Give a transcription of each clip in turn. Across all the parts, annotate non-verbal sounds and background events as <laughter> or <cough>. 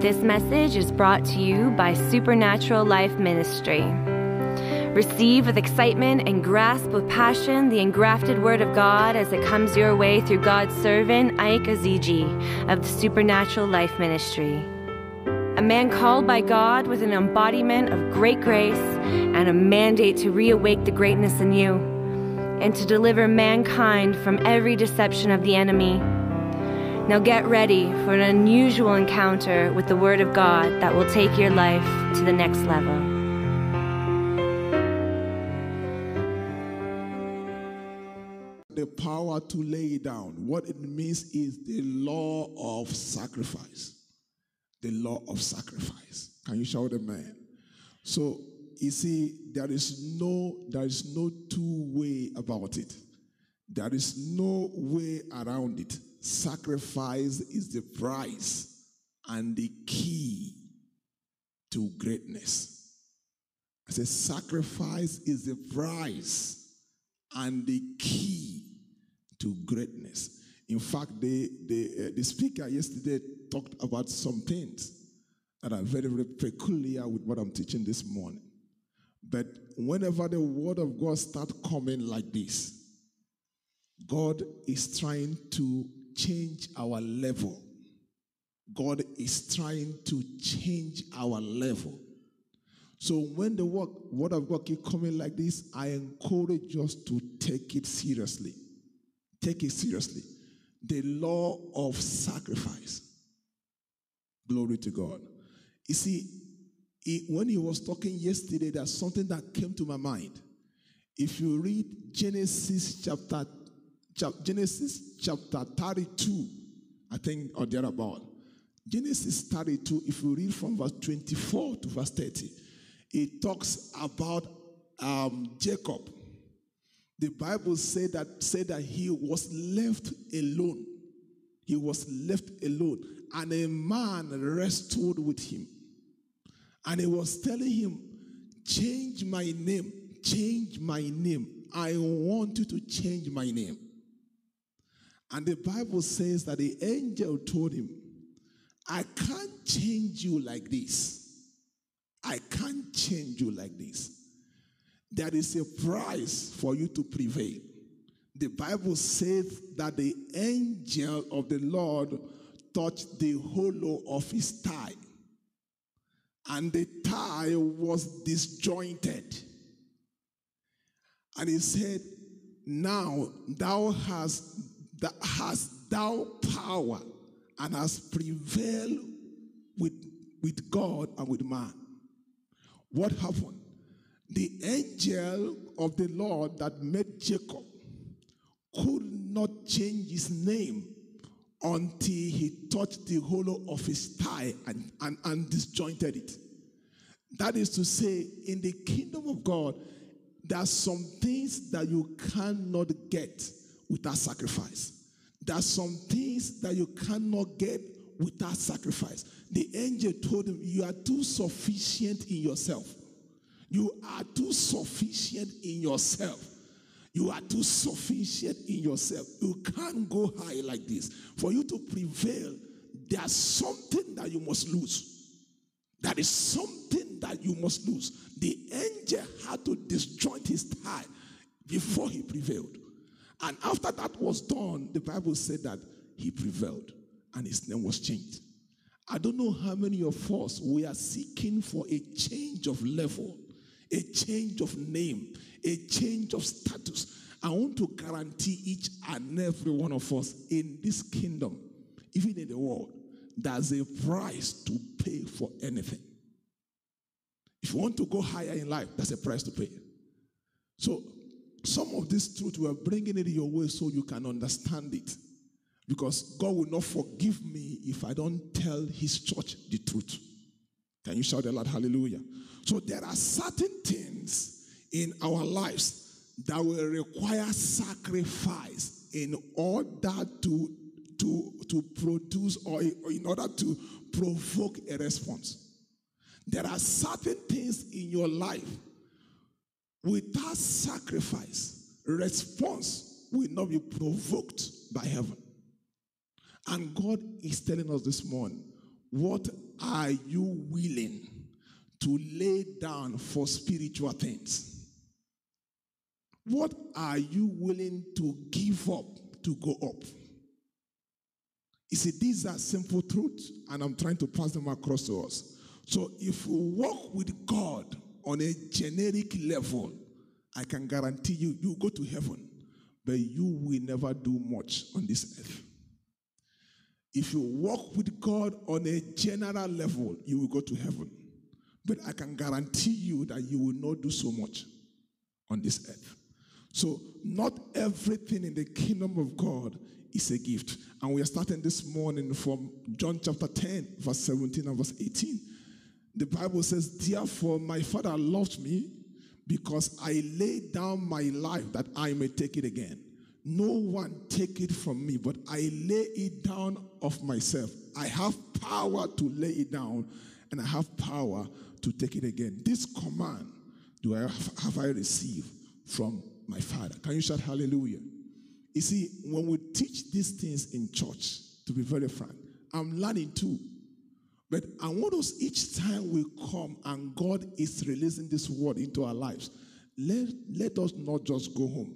This message is brought to you by Supernatural Life Ministry. Receive with excitement and grasp with passion the engrafted Word of God as it comes your way through God's servant, Iyke Ezeji of the Supernatural Life Ministry. A man called by God with an embodiment of great grace and a mandate to reawake the greatness in you and to deliver mankind from every deception of the enemy. Now get ready for an unusual encounter with the Word of God that will take your life to the next level. the power to lay it down. What it means is the law of sacrifice. The law of sacrifice. Can you shout amen? So you see, there is no there is no two way about it. There is no way around it. Sacrifice is the price and the key to greatness. I said, sacrifice is the price and the key to greatness. In fact, the, the, uh, the speaker yesterday talked about some things that are very, very peculiar with what I'm teaching this morning. But whenever the word of God starts coming like this, God is trying to change our level. God is trying to change our level. So when the work, word of God keep coming like this, I encourage us to take it seriously. Take it seriously. The law of sacrifice. Glory to God. You see, he, when he was talking yesterday, there's something that came to my mind. If you read Genesis chapter, chap, Genesis chapter 32, I think, or thereabout. Genesis 32, if you read from verse 24 to verse 30, it talks about um, Jacob. The Bible said that said that he was left alone. He was left alone, and a man wrestled with him, and he was telling him, "Change my name, change my name. I want you to change my name." And the Bible says that the angel told him, "I can't change you like this." I can't change you like this. There is a price for you to prevail. The Bible says that the angel of the Lord touched the hollow of his thigh, and the thigh was disjointed. And he said, Now thou hast, that has thou power and has prevailed with, with God and with man. What happened? The angel of the Lord that met Jacob could not change his name until he touched the hollow of his thigh and, and, and disjointed it. That is to say, in the kingdom of God, there are some things that you cannot get without sacrifice. There are some things that you cannot get without sacrifice. The angel told him, You are too sufficient in yourself. You are too sufficient in yourself. You are too sufficient in yourself. You can't go high like this. For you to prevail, there's something that you must lose. That is something that you must lose. The angel had to disjoint his thigh before he prevailed. And after that was done, the Bible said that he prevailed and his name was changed. I don't know how many of us we are seeking for a change of level, a change of name, a change of status. I want to guarantee each and every one of us in this kingdom, even in the world, there's a price to pay for anything. If you want to go higher in life, there's a price to pay. So, some of this truth, we are bringing it your way so you can understand it. Because God will not forgive me if I don't tell His church the truth. Can you shout a lot? Hallelujah. So, there are certain things in our lives that will require sacrifice in order to, to, to produce or in order to provoke a response. There are certain things in your life without sacrifice, response will not be provoked by heaven. And God is telling us this morning What are you willing to lay down for spiritual things? What are you willing to give up to go up? You see, these are simple truths, and I'm trying to pass them across to us. So, if we walk with God on a generic level, I can guarantee you, you go to heaven, but you will never do much on this earth. If you walk with God on a general level, you will go to heaven. But I can guarantee you that you will not do so much on this earth. So, not everything in the kingdom of God is a gift. And we are starting this morning from John chapter 10, verse 17 and verse 18. The Bible says, Therefore, my Father loved me because I laid down my life that I may take it again. No one take it from me, but I lay it down of myself. I have power to lay it down, and I have power to take it again. This command do I have, have I received from my Father. Can you shout hallelujah? You see, when we teach these things in church, to be very frank, I'm learning too. But I want us each time we come and God is releasing this word into our lives, let, let us not just go home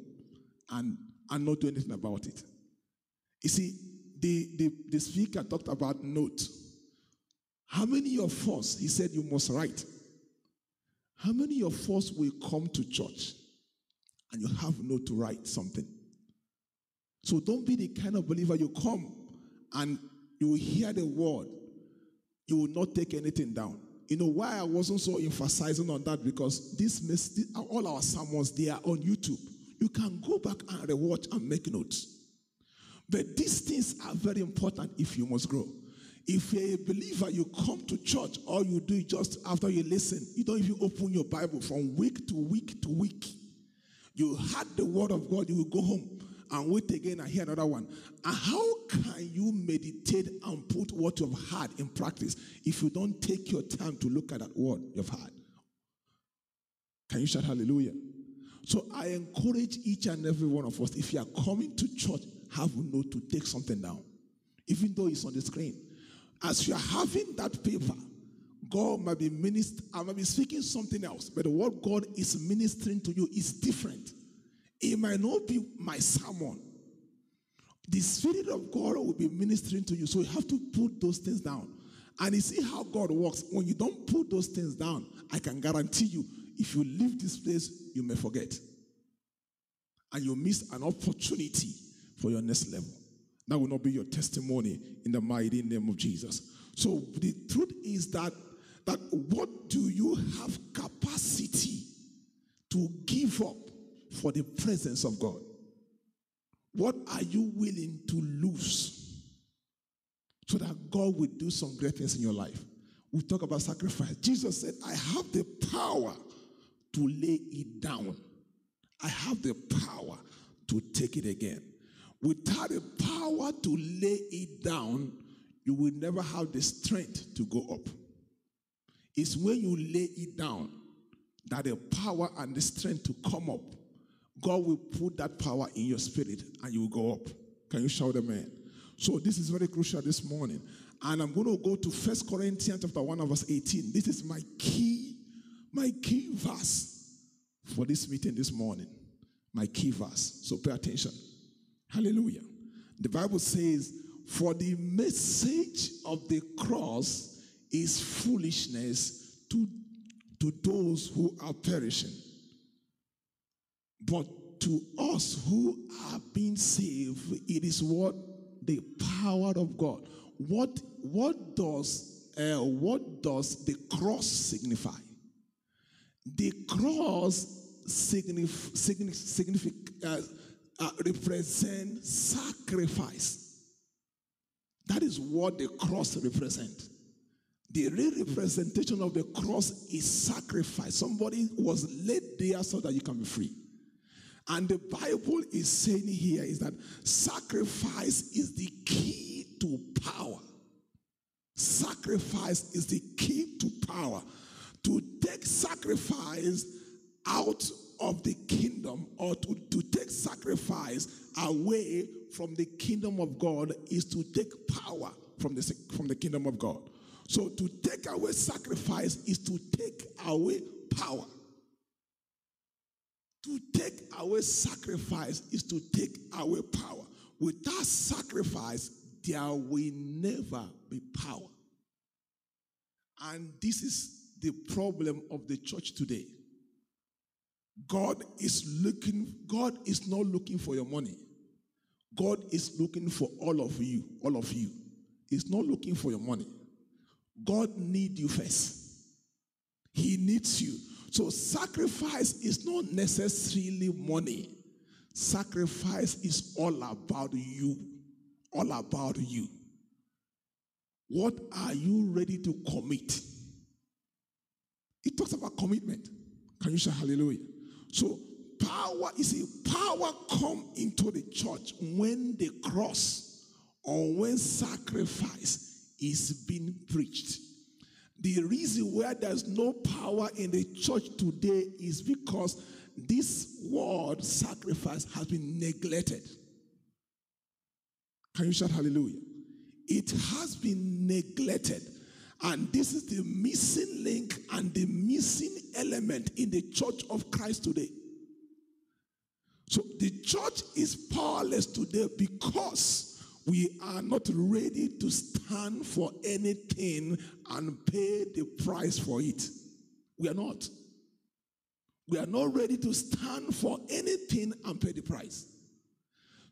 and, and not do anything about it. You see, the, the, the speaker talked about note. How many of us, he said, you must write. How many of us will come to church and you have note to write something? So don't be the kind of believer you come and you will hear the word you will not take anything down. You know why I wasn't so emphasizing on that because this, all our sermons they are on YouTube. You can go back and rewatch and make notes. But these things are very important if you must grow. If you're a believer, you come to church, all you do just after you listen, you don't even open your Bible from week to week to week. You heard the word of God, you will go home and wait again and hear another one. And how can you meditate and put what you've heard in practice if you don't take your time to look at that word you've heard? Can you shout hallelujah? So I encourage each and every one of us, if you are coming to church, have a note to take something down, even though it's on the screen. As you are having that paper, God might be ministering, I might be speaking something else, but what God is ministering to you is different. It might not be my sermon. The Spirit of God will be ministering to you. So you have to put those things down. And you see how God works. When you don't put those things down, I can guarantee you, if you leave this place, you may forget. And you miss an opportunity for your next level. That will not be your testimony in the mighty name of Jesus. So the truth is that that what do you have capacity to give up for the presence of God? What are you willing to lose so that God will do some great things in your life? We talk about sacrifice. Jesus said, I have the power to lay it down, I have the power to take it again. Without the power to lay it down, you will never have the strength to go up. It's when you lay it down that the power and the strength to come up God will put that power in your spirit and you will go up. Can you shout amen? So this is very crucial this morning. And I'm going to go to First Corinthians chapter 1 verse 18. This is my key, my key verse for this meeting this morning. My key verse. So pay attention. Hallelujah. The Bible says, For the message of the cross is foolishness to, to those who are perishing but to us who are being saved, it is what the power of God. What what does uh, what does the cross signify? The cross signif- signif- signif- uh, uh, represent sacrifice. That is what the cross represents. The real representation of the cross is sacrifice. Somebody was laid there so that you can be free. And the Bible is saying here is that sacrifice is the key to power. Sacrifice is the key to power. To take sacrifice out of the kingdom or to, to take sacrifice away from the kingdom of God is to take power from the, from the kingdom of God. So to take away sacrifice is to take away power. To take away sacrifice is to take away power. Without sacrifice, there will never be power. And this is the problem of the church today. God is looking, God is not looking for your money. God is looking for all of you, all of you. He's not looking for your money. God needs you first. He needs you. So sacrifice is not necessarily money. Sacrifice is all about you. All about you. What are you ready to commit? It talks about commitment. Can you say hallelujah? So power, you see, power come into the church when the cross or when sacrifice is being preached. The reason why there's no power in the church today is because this word sacrifice has been neglected. Can you shout hallelujah? It has been neglected. And this is the missing link and the missing element in the church of Christ today. So the church is powerless today because we are not ready to stand for anything and pay the price for it. We are not. We are not ready to stand for anything and pay the price.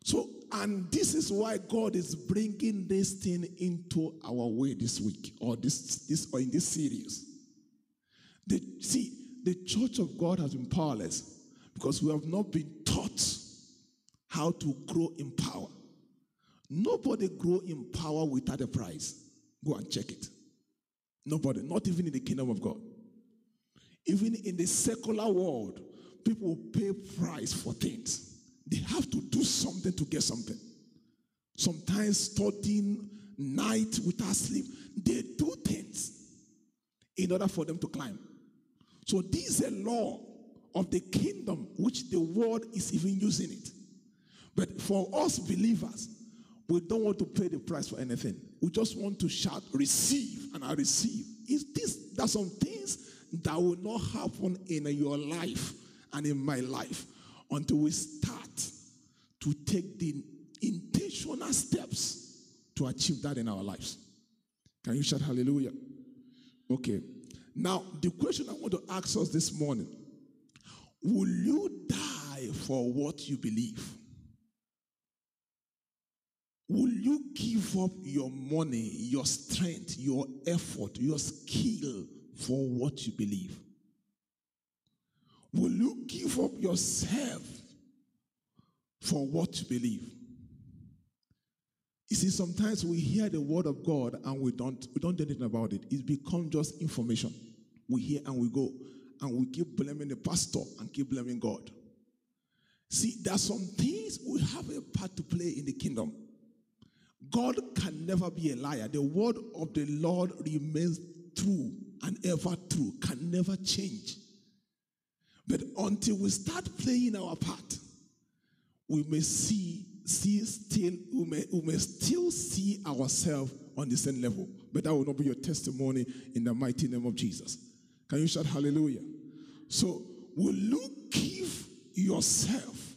So, and this is why God is bringing this thing into our way this week or this, this or in this series. The, see, the church of God has been powerless because we have not been taught how to grow in power. Nobody grow in power without a price. Go and check it. Nobody, not even in the kingdom of God. Even in the secular world, people pay price for things. They have to do something to get something. Sometimes studying night without sleep, they do things in order for them to climb. So this is a law of the kingdom which the world is even using it. But for us believers, we don't want to pay the price for anything. We just want to shout, receive, and I receive. Is this there's some things that will not happen in your life and in my life until we start to take the intentional steps to achieve that in our lives. Can you shout hallelujah? Okay. Now, the question I want to ask us this morning Will you die for what you believe? Will you give up your money, your strength, your effort, your skill for what you believe? Will you give up yourself for what you believe? You see, sometimes we hear the word of God and we don't we don't do anything about it. It's become just information. We hear and we go and we keep blaming the pastor and keep blaming God. See, there are some things we have a part to play in the kingdom. God can never be a liar. The word of the Lord remains true and ever true, can never change. But until we start playing our part, we may see, see still, we may, we may still see ourselves on the same level. But that will not be your testimony in the mighty name of Jesus. Can you shout hallelujah? So, will you give yourself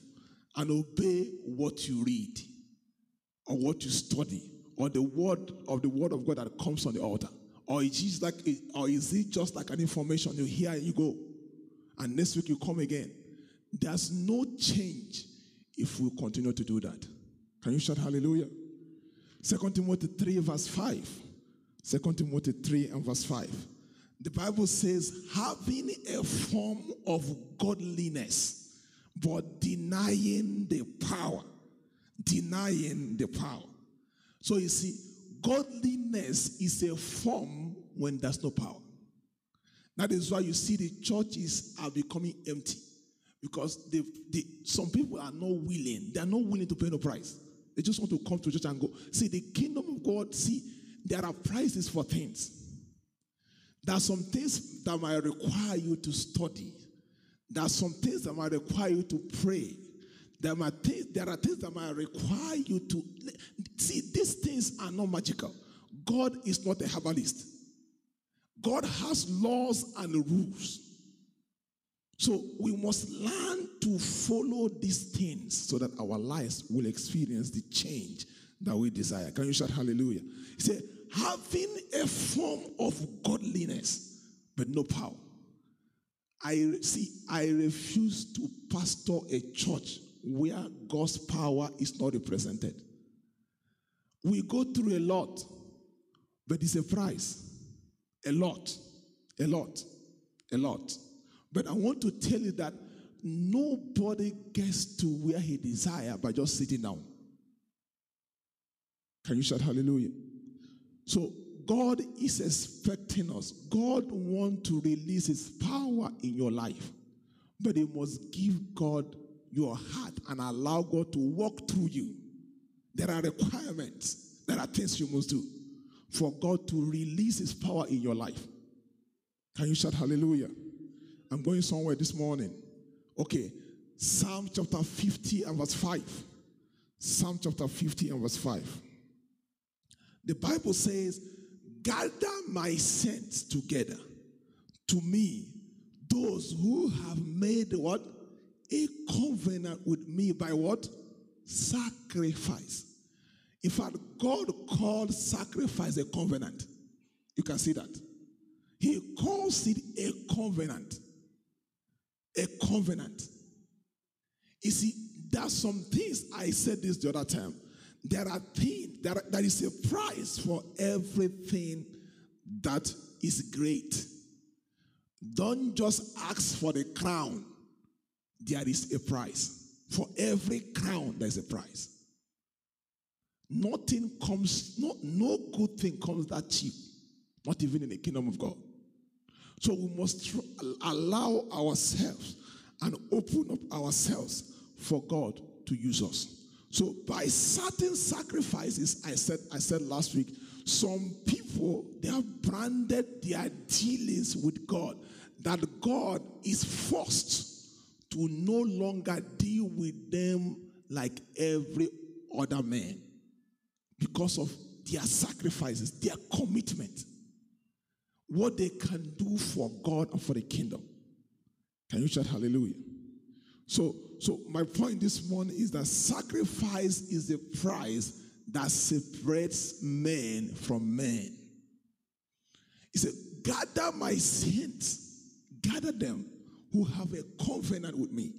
and obey what you read or what you study or the word of the word of God that comes on the altar? Or is it like or is it just like an information you hear and you go? And next week you come again. There's no change if we continue to do that. Can you shout hallelujah? Second Timothy 3, verse 5. Second Timothy 3 and verse 5. The Bible says, having a form of godliness, but denying the power. Denying the power. So you see, godliness is a form when there's no power. That is why you see the churches are becoming empty. Because they, they, some people are not willing. They are not willing to pay no price. They just want to come to church and go. See, the kingdom of God, see, there are prices for things. There are some things that might require you to study. There are some things that might require you to pray. There, might th- there are things that might require you to see. These things are not magical. God is not a herbalist. God has laws and rules. So we must learn to follow these things so that our lives will experience the change that we desire. Can you shout hallelujah? He said, having a form of godliness, but no power. I see, I refuse to pastor a church where God's power is not represented. We go through a lot, but it's a price. A lot, a lot, a lot. But I want to tell you that nobody gets to where he desires by just sitting down. Can you shout hallelujah? So God is expecting us. God wants to release his power in your life. But you must give God your heart and allow God to walk through you. There are requirements. There are things you must do for God to release his power in your life. Can you shout hallelujah? I'm going somewhere this morning. Okay. Psalm chapter 50 and verse 5. Psalm chapter 50 and verse 5. The Bible says, Gather my saints together to me, those who have made what? A covenant with me by what? Sacrifice. In fact, God called sacrifice a covenant. You can see that. He calls it a covenant. A covenant. You see, there's some things I said this the other time. There are things, there, there is a price for everything that is great. Don't just ask for the crown. There is a price. For every crown, there's a price. Nothing comes, no, no good thing comes that cheap, not even in the kingdom of God. So we must tr- allow ourselves and open up ourselves for God to use us. So by certain sacrifices, I said, I said last week, some people they have branded their dealings with God that God is forced to no longer deal with them like every other man because of their sacrifices, their commitment, what they can do for God and for the kingdom. Can you shout hallelujah? So, so my point this morning is that sacrifice is the price that separates men from men. He said, Gather my saints, gather them who have a covenant with me.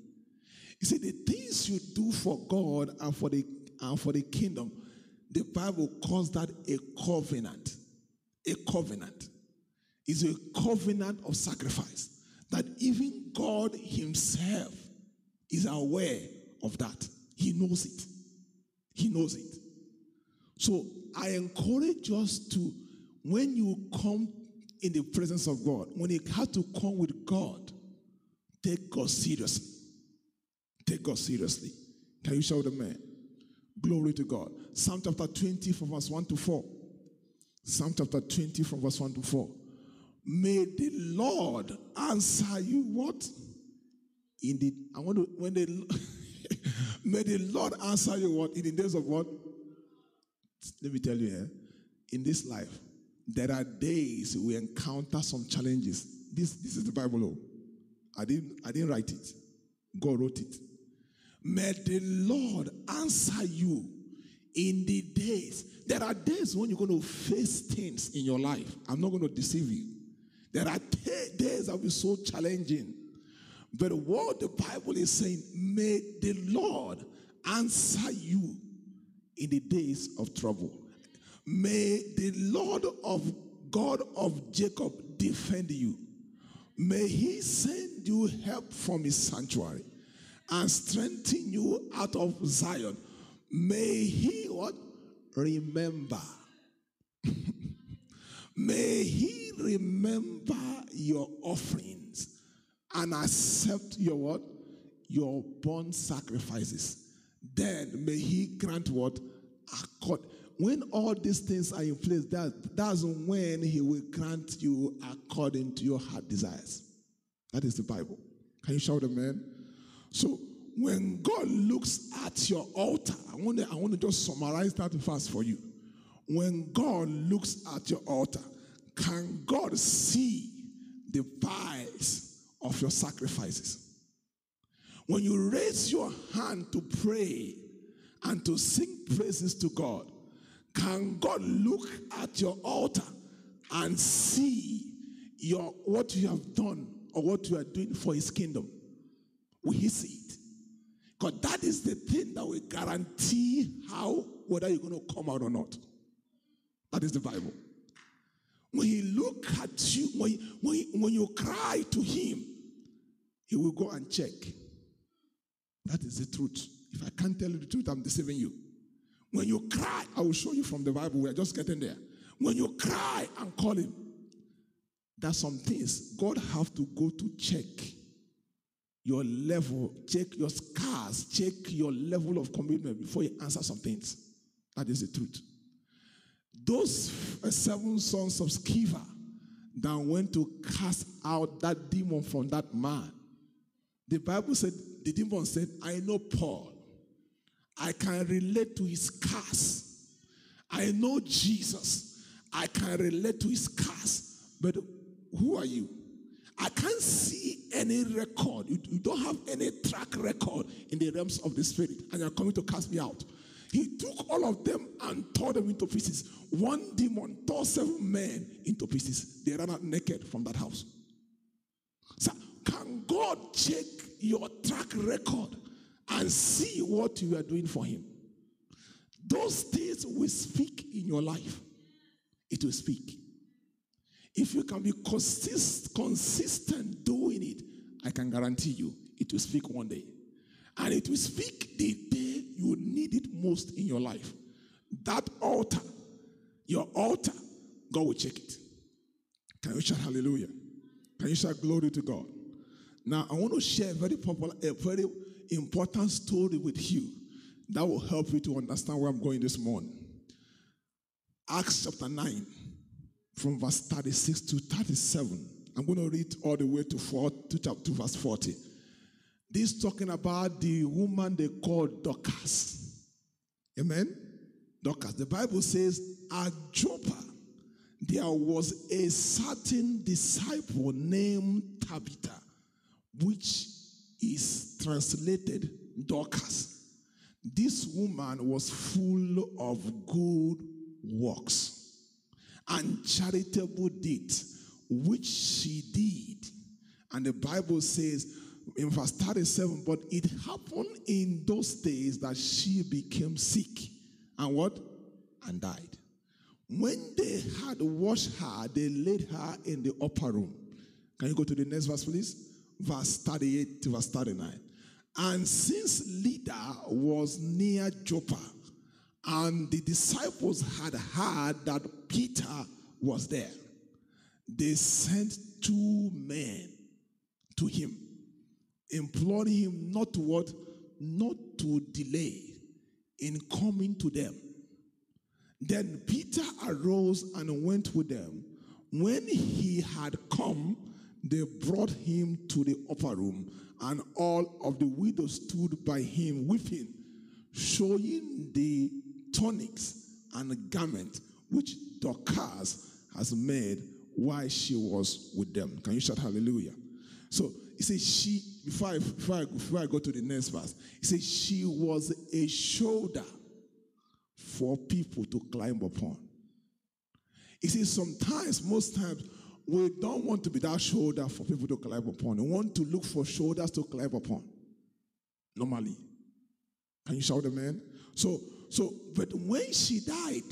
You see, The things you do for God and for the and for the kingdom, the Bible calls that a covenant. A covenant is a covenant of sacrifice. That even God Himself is aware of that. He knows it. He knows it. So I encourage us to, when you come in the presence of God, when you have to come with God, take God seriously. Take God seriously. Can you show the man? Glory to God. Psalm chapter 20 from verse 1 to 4. Psalm chapter 20 from verse 1 to 4. May the Lord answer you what? In the I want to when the <laughs> may the Lord answer you what in the days of what? Let me tell you here. In this life, there are days we encounter some challenges. This this is the Bible. Oh. I didn't I didn't write it. God wrote it. May the Lord answer you in the days. There are days when you're going to face things in your life. I'm not going to deceive you. There are t- days that will be so challenging. But what the Bible is saying, may the Lord answer you in the days of trouble. May the Lord of God of Jacob defend you. May he send you help from his sanctuary and strengthen you out of Zion. May he what? Remember. <laughs> May he remember your offerings and accept your what? Your burnt sacrifices. Then may he grant what? Accord. When all these things are in place, that, that's when he will grant you according to your heart desires. That is the Bible. Can you shout amen? So when God looks at your altar, I want to, I want to just summarize that verse for you. When God looks at your altar, can God see the piles of your sacrifices? When you raise your hand to pray and to sing praises to God, can God look at your altar and see your what you have done or what you are doing for his kingdom? Will he see it? Because that is the thing that will guarantee how whether you're going to come out or not. That is the Bible. When he look at you, when, when, when you cry to him, he will go and check. That is the truth. If I can't tell you the truth, I'm deceiving you. When you cry, I will show you from the Bible. We are just getting there. When you cry and call him, there's some things God have to go to check your level, check your scars, check your level of commitment before you answer some things. That is the truth. Those uh, seven sons of Sceva that went to cast out that demon from that man, the Bible said, the demon said, I know Paul. I can relate to his scars. I know Jesus. I can relate to his scars. But who are you? I can't see any record. You, you, don't have any track record in the realms of the spirit, and you're coming to cast me out. He took all of them and tore them into pieces. One demon tore seven men into pieces. They ran out naked from that house. So, can God check your track record and see what you are doing for Him? Those things will speak in your life. It will speak. If you can be consist, consistent doing it, I can guarantee you it will speak one day. And it will speak the day you need it most in your life. That altar, your altar, God will check it. Can you shout hallelujah? Can you shout glory to God? Now, I want to share a very popular, a very important story with you that will help you to understand where I'm going this morning. Acts chapter 9 from verse 36 to 37. I'm going to read all the way to, four, to chapter verse 40. This talking about the woman they called Dorcas. Amen? Dorcas. The Bible says, at Joppa, there was a certain disciple named Tabitha, which is translated Dorcas. This woman was full of good works and charitable deeds which she did. And the Bible says in verse 37 but it happened in those days that she became sick and what? And died. When they had washed her, they laid her in the upper room. Can you go to the next verse, please? Verse 38 to verse 39. And since Lydda was near Joppa, and the disciples had heard that Peter was there. They sent two men to him, imploring him not to what? Not to delay in coming to them. Then Peter arose and went with them. When he had come, they brought him to the upper room, and all of the widows stood by him weeping, showing the tunics and garment which Dorcas has made while she was with them. Can you shout hallelujah? So he says she, before I, before I, before I go to the next verse, he says she was a shoulder for people to climb upon. He says sometimes, most times, we don't want to be that shoulder for people to climb upon. We want to look for shoulders to climb upon. Normally. Can you shout amen? So, so, but when she died,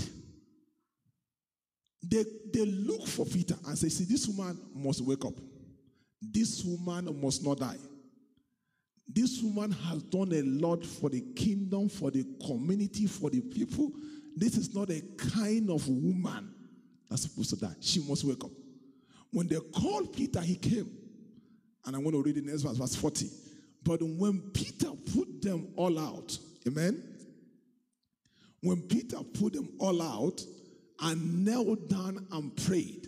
they, they look for Peter and say, see, this woman must wake up. This woman must not die. This woman has done a lot for the kingdom, for the community, for the people. This is not a kind of woman that's supposed to die. She must wake up. When they called Peter, he came. And I'm going to read the next verse, verse 40. But when Peter put them all out, amen? When Peter put them all out and knelt down and prayed,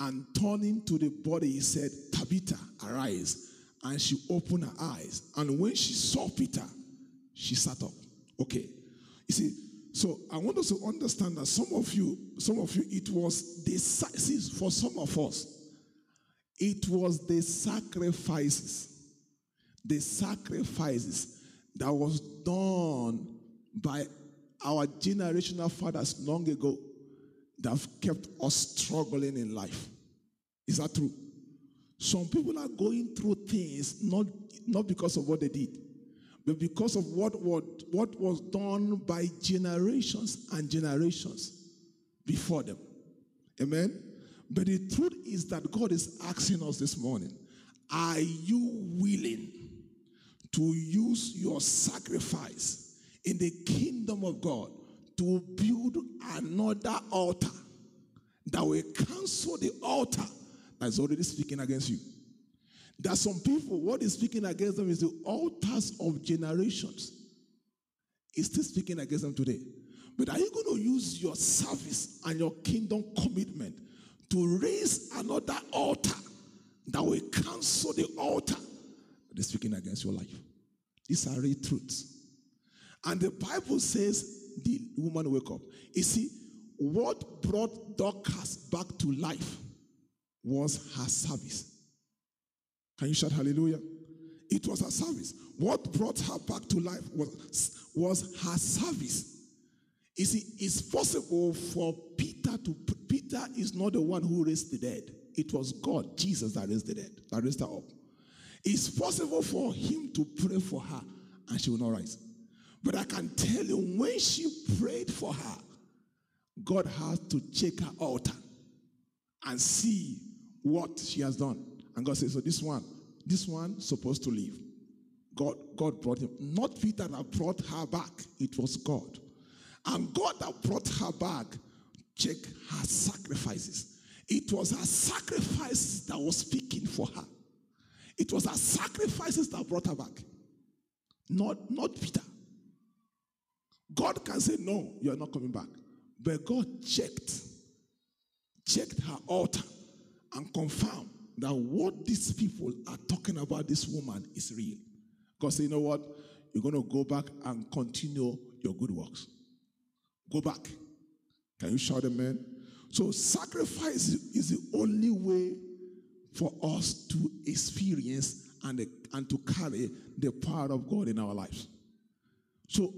and turning to the body, he said, Tabitha, arise. And she opened her eyes. And when she saw Peter, she sat up. Okay. You see, So I want us to understand that some of you, some of you, it was decisive for some of us. It was the sacrifices, the sacrifices that was done by our generational fathers long ago that have kept us struggling in life. Is that true? Some people are going through things not, not because of what they did, but because of what, what, what was done by generations and generations before them. Amen? But the truth is that God is asking us this morning are you willing to use your sacrifice in the kingdom of God to build another altar that will cancel the altar that is already speaking against you? There are some people, what is speaking against them is the altars of generations. It's still speaking against them today. But are you going to use your service and your kingdom commitment to raise another altar that will cancel the altar that is speaking against your life? These are real truths. And the Bible says the woman wake up. You see, what brought Dorcas back to life was her service. Can you shout hallelujah? It was her service. What brought her back to life was, was her service. You see, it's possible for Peter to, Peter is not the one who raised the dead. It was God, Jesus, that raised the dead, that raised her up. It's possible for him to pray for her and she will not rise. But I can tell you, when she prayed for her, God had to check her altar and see what she has done. And God says, So this one, this one supposed to leave. God, God brought him. Not Peter that brought her back, it was God. And God that brought her back, check her sacrifices. It was her sacrifices that was speaking for her. It was her sacrifices that brought her back. Not, not Peter. God can say, No, you're not coming back. But God checked, checked her altar and confirmed that what these people are talking about this woman is real. God said, You know what? You're going to go back and continue your good works. Go back. Can you shout amen? So, sacrifice is the only way for us to experience and, and to carry the power of God in our lives. So,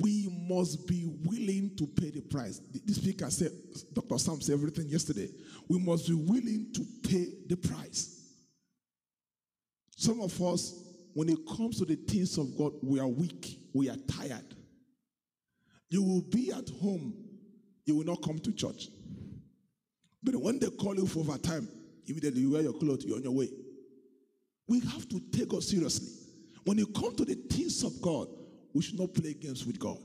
we must be willing to pay the price. The speaker said, Dr. Sam said everything yesterday. We must be willing to pay the price. Some of us, when it comes to the things of God, we are weak, we are tired. You will be at home, you will not come to church. But when they call you for overtime, immediately you wear your clothes, you're on your way. We have to take God seriously. When it comes to the things of God, we should not play games with God.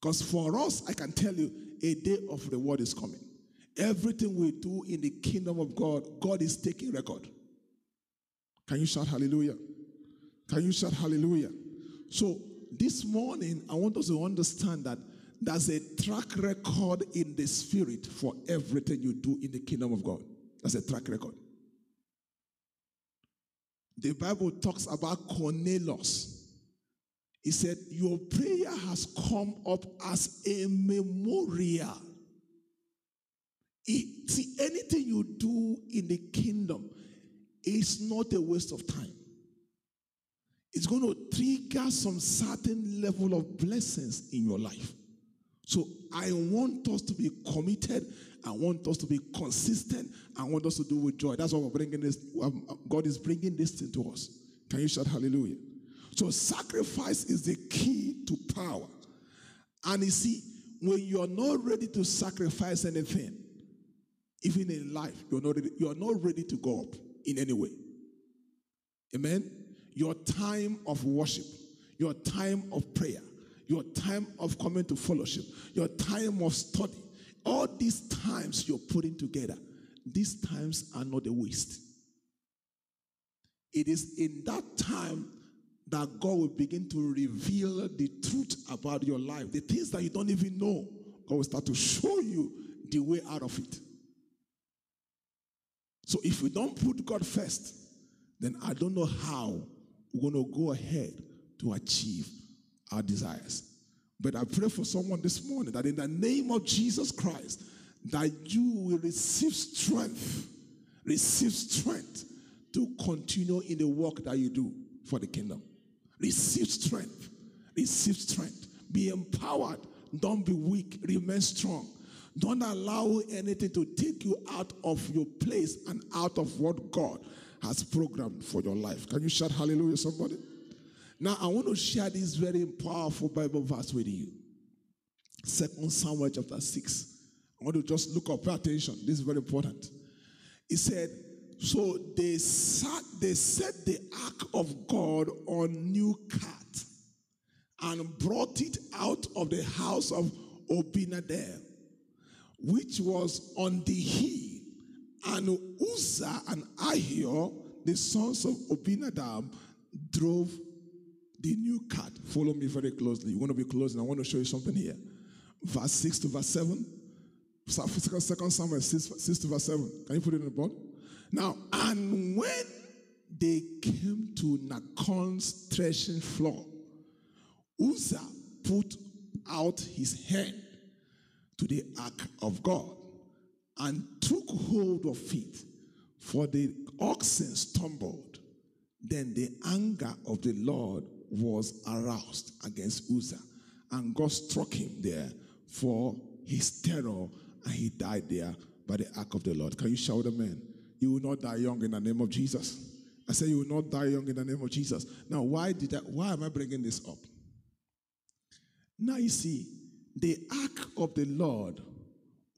Because for us, I can tell you, a day of reward is coming. Everything we do in the kingdom of God, God is taking record. Can you shout hallelujah? Can you shout hallelujah? So this morning, I want us to understand that there's a track record in the spirit for everything you do in the kingdom of God. That's a track record. The Bible talks about Cornelius. He said, Your prayer has come up as a memorial. It, see, anything you do in the kingdom is not a waste of time. It's going to trigger some certain level of blessings in your life. So I want us to be committed. I want us to be consistent. I want us to do with joy. That's why we're bringing this. Um, God is bringing this into us. Can you shout hallelujah? So sacrifice is the key to power. And you see, when you're not ready to sacrifice anything, even in life, you're not ready, you're not ready to go up in any way. Amen. Your time of worship, your time of prayer, your time of coming to fellowship, your time of study, all these times you're putting together, these times are not a waste. It is in that time that God will begin to reveal the truth about your life. The things that you don't even know, God will start to show you the way out of it. So if we don't put God first, then I don't know how we're going to go ahead to achieve our desires. But I pray for someone this morning that in the name of Jesus Christ, that you will receive strength, receive strength to continue in the work that you do for the kingdom. Receive strength, receive strength. Be empowered. Don't be weak. Remain strong. Don't allow anything to take you out of your place and out of what God has programmed for your life. Can you shout hallelujah, somebody? Now, I want to share this very powerful Bible verse with you. Second Samuel chapter 6. I want to just look up, pay attention. This is very important. He said, So they sat, they set the ark of God on new cart and brought it out of the house of Abinadab, which was on the hill. And Uzzah and Ahio, the sons of Abinadab, drove the new cart. Follow me very closely. You want to be close, and I want to show you something here. Verse 6 to verse 7. Second Samuel 6, 6 to verse 7. Can you put it in the board? Now, and when they came to Nachon's threshing floor, Uzzah put out his hand to the ark of God and took hold of it, for the oxen stumbled. Then the anger of the Lord was aroused against Uzzah, and God struck him there for his terror, and he died there by the ark of the Lord. Can you shout amen? You will not die young in the name of Jesus. I say you will not die young in the name of Jesus. Now, why did I, why am I bringing this up? Now you see, the ark of the Lord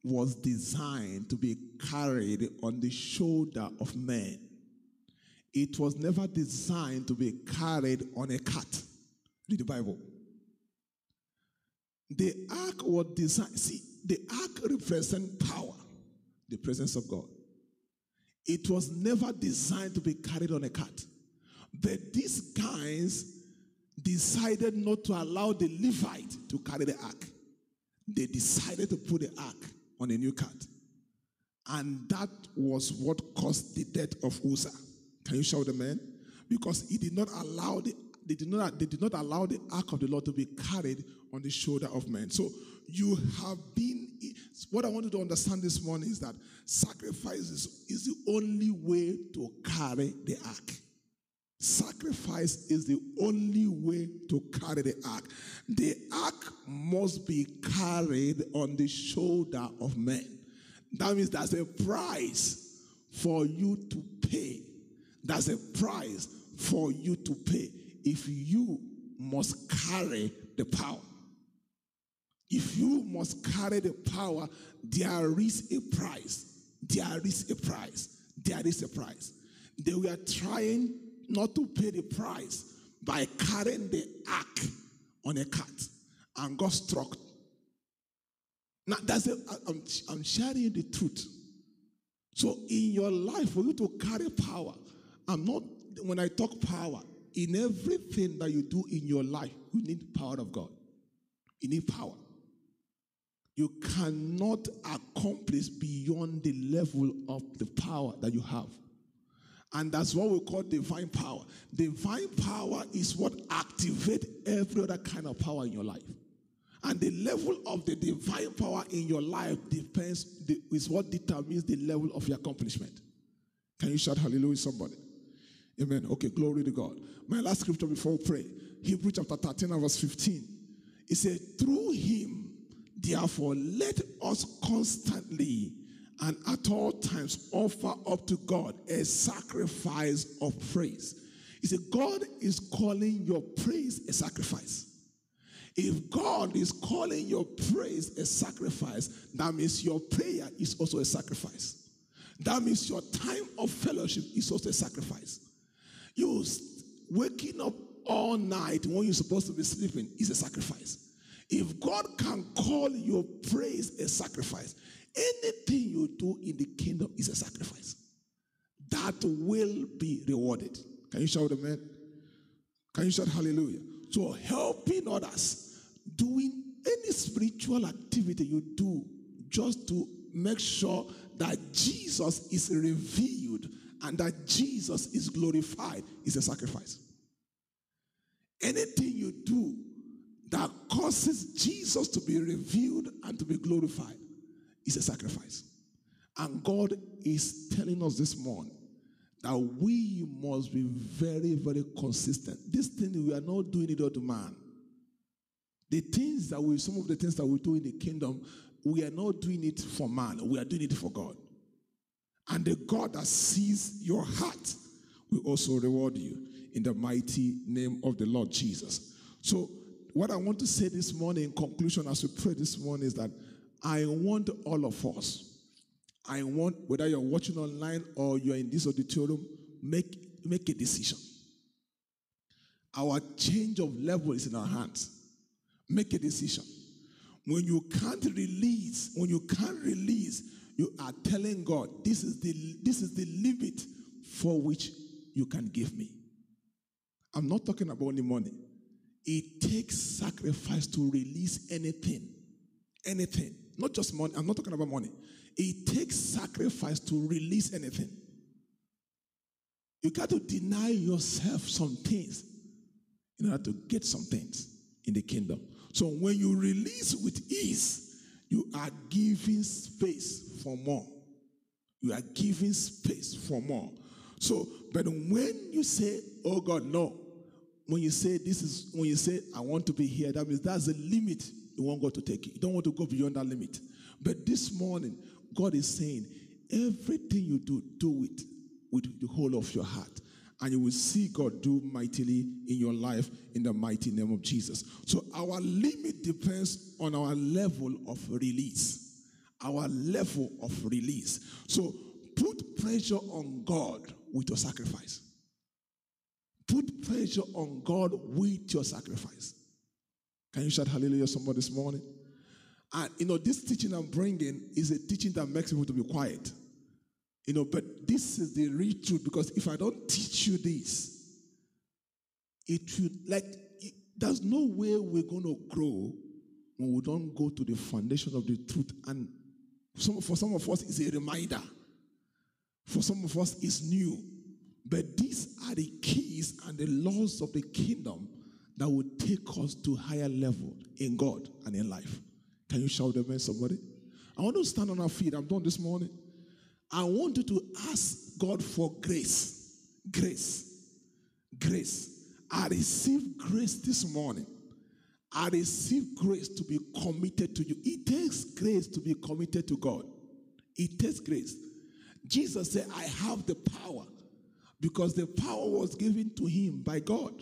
was designed to be carried on the shoulder of men. It was never designed to be carried on a cart. Read the Bible. The ark was designed, see, the ark represents power, the presence of God. It was never designed to be carried on a cart. But these guys decided not to allow the Levite to carry the ark. They decided to put the ark on a new cart. And that was what caused the death of Uzzah. Can you shout amen? Because he did not allow the they did not they did not allow the ark of the Lord to be carried on the shoulder of men. So you have been what I want you to understand this morning is that sacrifice is, is the only way to carry the ark. Sacrifice is the only way to carry the ark. The ark must be carried on the shoulder of men. That means there's a price for you to pay. There's a price for you to pay if you must carry the power. If you must carry the power, there is a price. There is a price. There is a price. They were trying not to pay the price by carrying the ark on a cart and got struck. Now, that's a, I'm, I'm sharing the truth. So, in your life, for you to carry power, I'm not, when I talk power, in everything that you do in your life, you need power of God. You need power. You cannot accomplish beyond the level of the power that you have. And that's what we call divine power. Divine power is what activates every other kind of power in your life. And the level of the divine power in your life depends, is what determines the level of your accomplishment. Can you shout hallelujah, somebody? Amen. Okay, glory to God. My last scripture before we pray Hebrew chapter 13 and verse 15. It says, Through him, therefore, let us constantly and at all times offer up to God a sacrifice of praise. He said, God is calling your praise a sacrifice. If God is calling your praise a sacrifice, that means your prayer is also a sacrifice. That means your time of fellowship is also a sacrifice. You waking up all night when you're supposed to be sleeping is a sacrifice. If God can call your praise a sacrifice, anything you do in the kingdom is a sacrifice. That will be rewarded. Can you shout amen? Can you shout hallelujah? So helping others, doing any spiritual activity you do just to make sure that Jesus is revealed and that Jesus is glorified is a sacrifice. Anything you do that causes Jesus to be revealed and to be glorified is a sacrifice. And God is telling us this morning that we must be very, very consistent. This thing, we are not doing it unto man. The things that we, some of the things that we do in the kingdom, we are not doing it for man, we are doing it for God. And the God that sees your heart will also reward you in the mighty name of the Lord Jesus. So, what I want to say this morning in conclusion as we pray this morning is that I want all of us I want, whether you're watching online or you're in this auditorium, make, make a decision. Our change of level is in our hands. Make a decision. When you can't release, when you can't release, you are telling God, this is the this is the limit for which you can give me. I'm not talking about only money. It takes sacrifice to release anything. Anything. Not just money. I'm not talking about money. It takes sacrifice to release anything. You got to deny yourself some things in order to get some things in the kingdom. So when you release with ease, you are giving space for more. You are giving space for more. So, but when you say, Oh God, no, when you say this is when you say I want to be here, that means that's the limit you want God to take you. You don't want to go beyond that limit. But this morning, God is saying, everything you do, do it with the whole of your heart. And you will see God do mightily in your life in the mighty name of Jesus. So our limit depends on our level of release. Our level of release. So put pressure on God with your sacrifice. Put pressure on God with your sacrifice. Can you shout hallelujah somebody this morning? And you know, this teaching I'm bringing is a teaching that makes people to be quiet. You know, but this is the real truth because if I don't teach you this, it should like it, there's no way we're going to grow when we don't go to the foundation of the truth. And some, for some of us, it's a reminder. For some of us, it's new. But these are the keys and the laws of the kingdom that will take us to higher level in God and in life. Can you shout amen, somebody? I want to stand on our feet. I'm done this morning. I want you to ask God for grace. Grace. Grace. I receive grace this morning. I receive grace to be committed to you. It takes grace to be committed to God. It takes grace. Jesus said, I have the power because the power was given to him by God.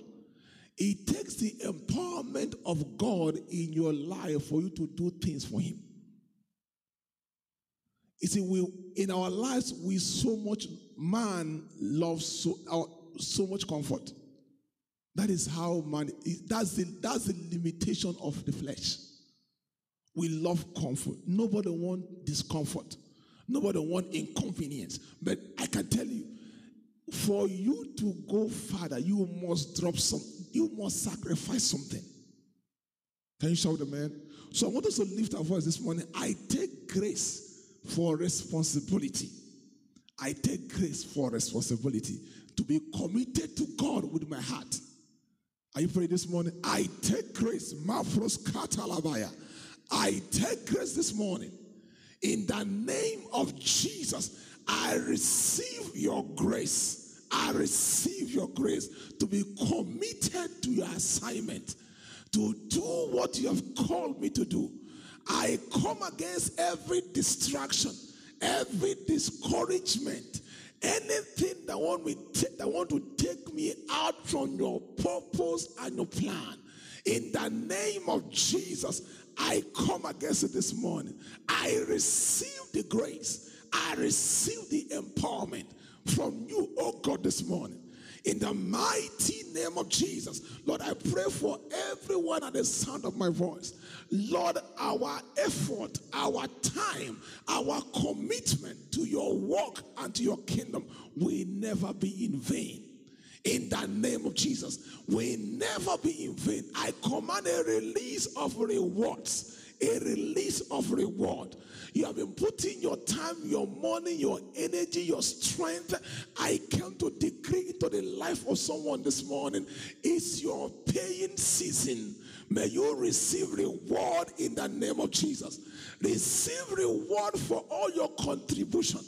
It takes the empowerment of God in your life for you to do things for Him. You see, we in our lives we so much man loves so our, so much comfort. That is how man. That's the that's the limitation of the flesh. We love comfort. Nobody want discomfort. Nobody want inconvenience. But I can tell you, for you to go further, you must drop some you must sacrifice something. Can you shout amen? So I want us to lift our voice this morning. I take grace for responsibility. I take grace for responsibility to be committed to God with my heart. Are you praying this morning? I take grace. Mafros katalabaya. I take grace this morning. In the name of Jesus, I receive your grace I receive your grace to be committed to your assignment, to do what you have called me to do. I come against every distraction, every discouragement, anything that want me that want to take me out from your purpose and your plan. In the name of Jesus, I come against it this morning. I receive the grace. I receive the empowerment from you, oh God, this morning. In the mighty name of Jesus, Lord, I pray for everyone at the sound of my voice. Lord, our effort, our time, our commitment to your work and to your kingdom will never be in vain. In the name of Jesus, will never be in vain. I command a release of rewards a release of reward. You have been putting your time, your money, your energy, your strength. I came to decree into the life of someone this morning. It's your paying season. May you receive reward in the name of Jesus. Receive reward for all your contribution.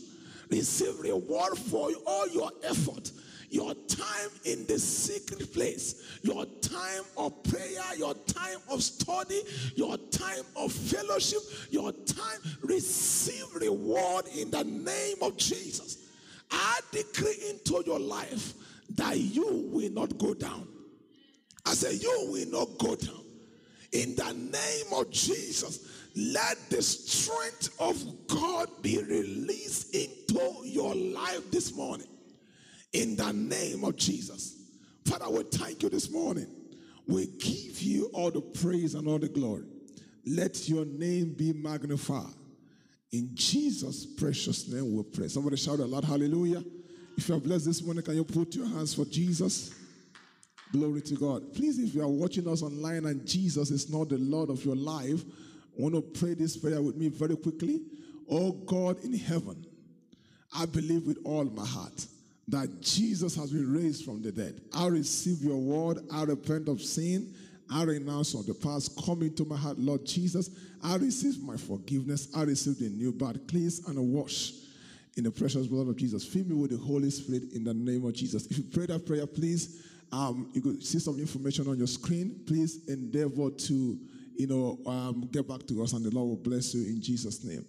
Receive reward for all your effort your time in the secret place, your time of prayer, your time of study, your time of fellowship, your time, receive reward in the name of Jesus. I decree into your life that you will not go down. I say, you will not go down. In the name of Jesus, let the strength of God be released into your life this morning in the name of Jesus. Father, we thank you this morning. We give you all the praise and all the glory. Let your name be magnified. In Jesus' precious name we pray. Somebody shout a loud hallelujah. If you are blessed this morning, can you put your hands for Jesus? Glory to God. Please, if you are watching us online and Jesus is not the Lord of your life, I want to pray this prayer with me very quickly. Oh God in heaven, I believe with all my heart that Jesus has been raised from the dead. I receive your word. I repent of sin. I renounce of the past. Come into my heart, Lord Jesus. I receive my forgiveness. I receive the new birth, cleanse and wash in the precious blood of Jesus. Fill me with the Holy Spirit in the name of Jesus. If you pray that prayer, please, um, you could see some information on your screen. Please endeavor to, you know, um, get back to us, and the Lord will bless you in Jesus' name.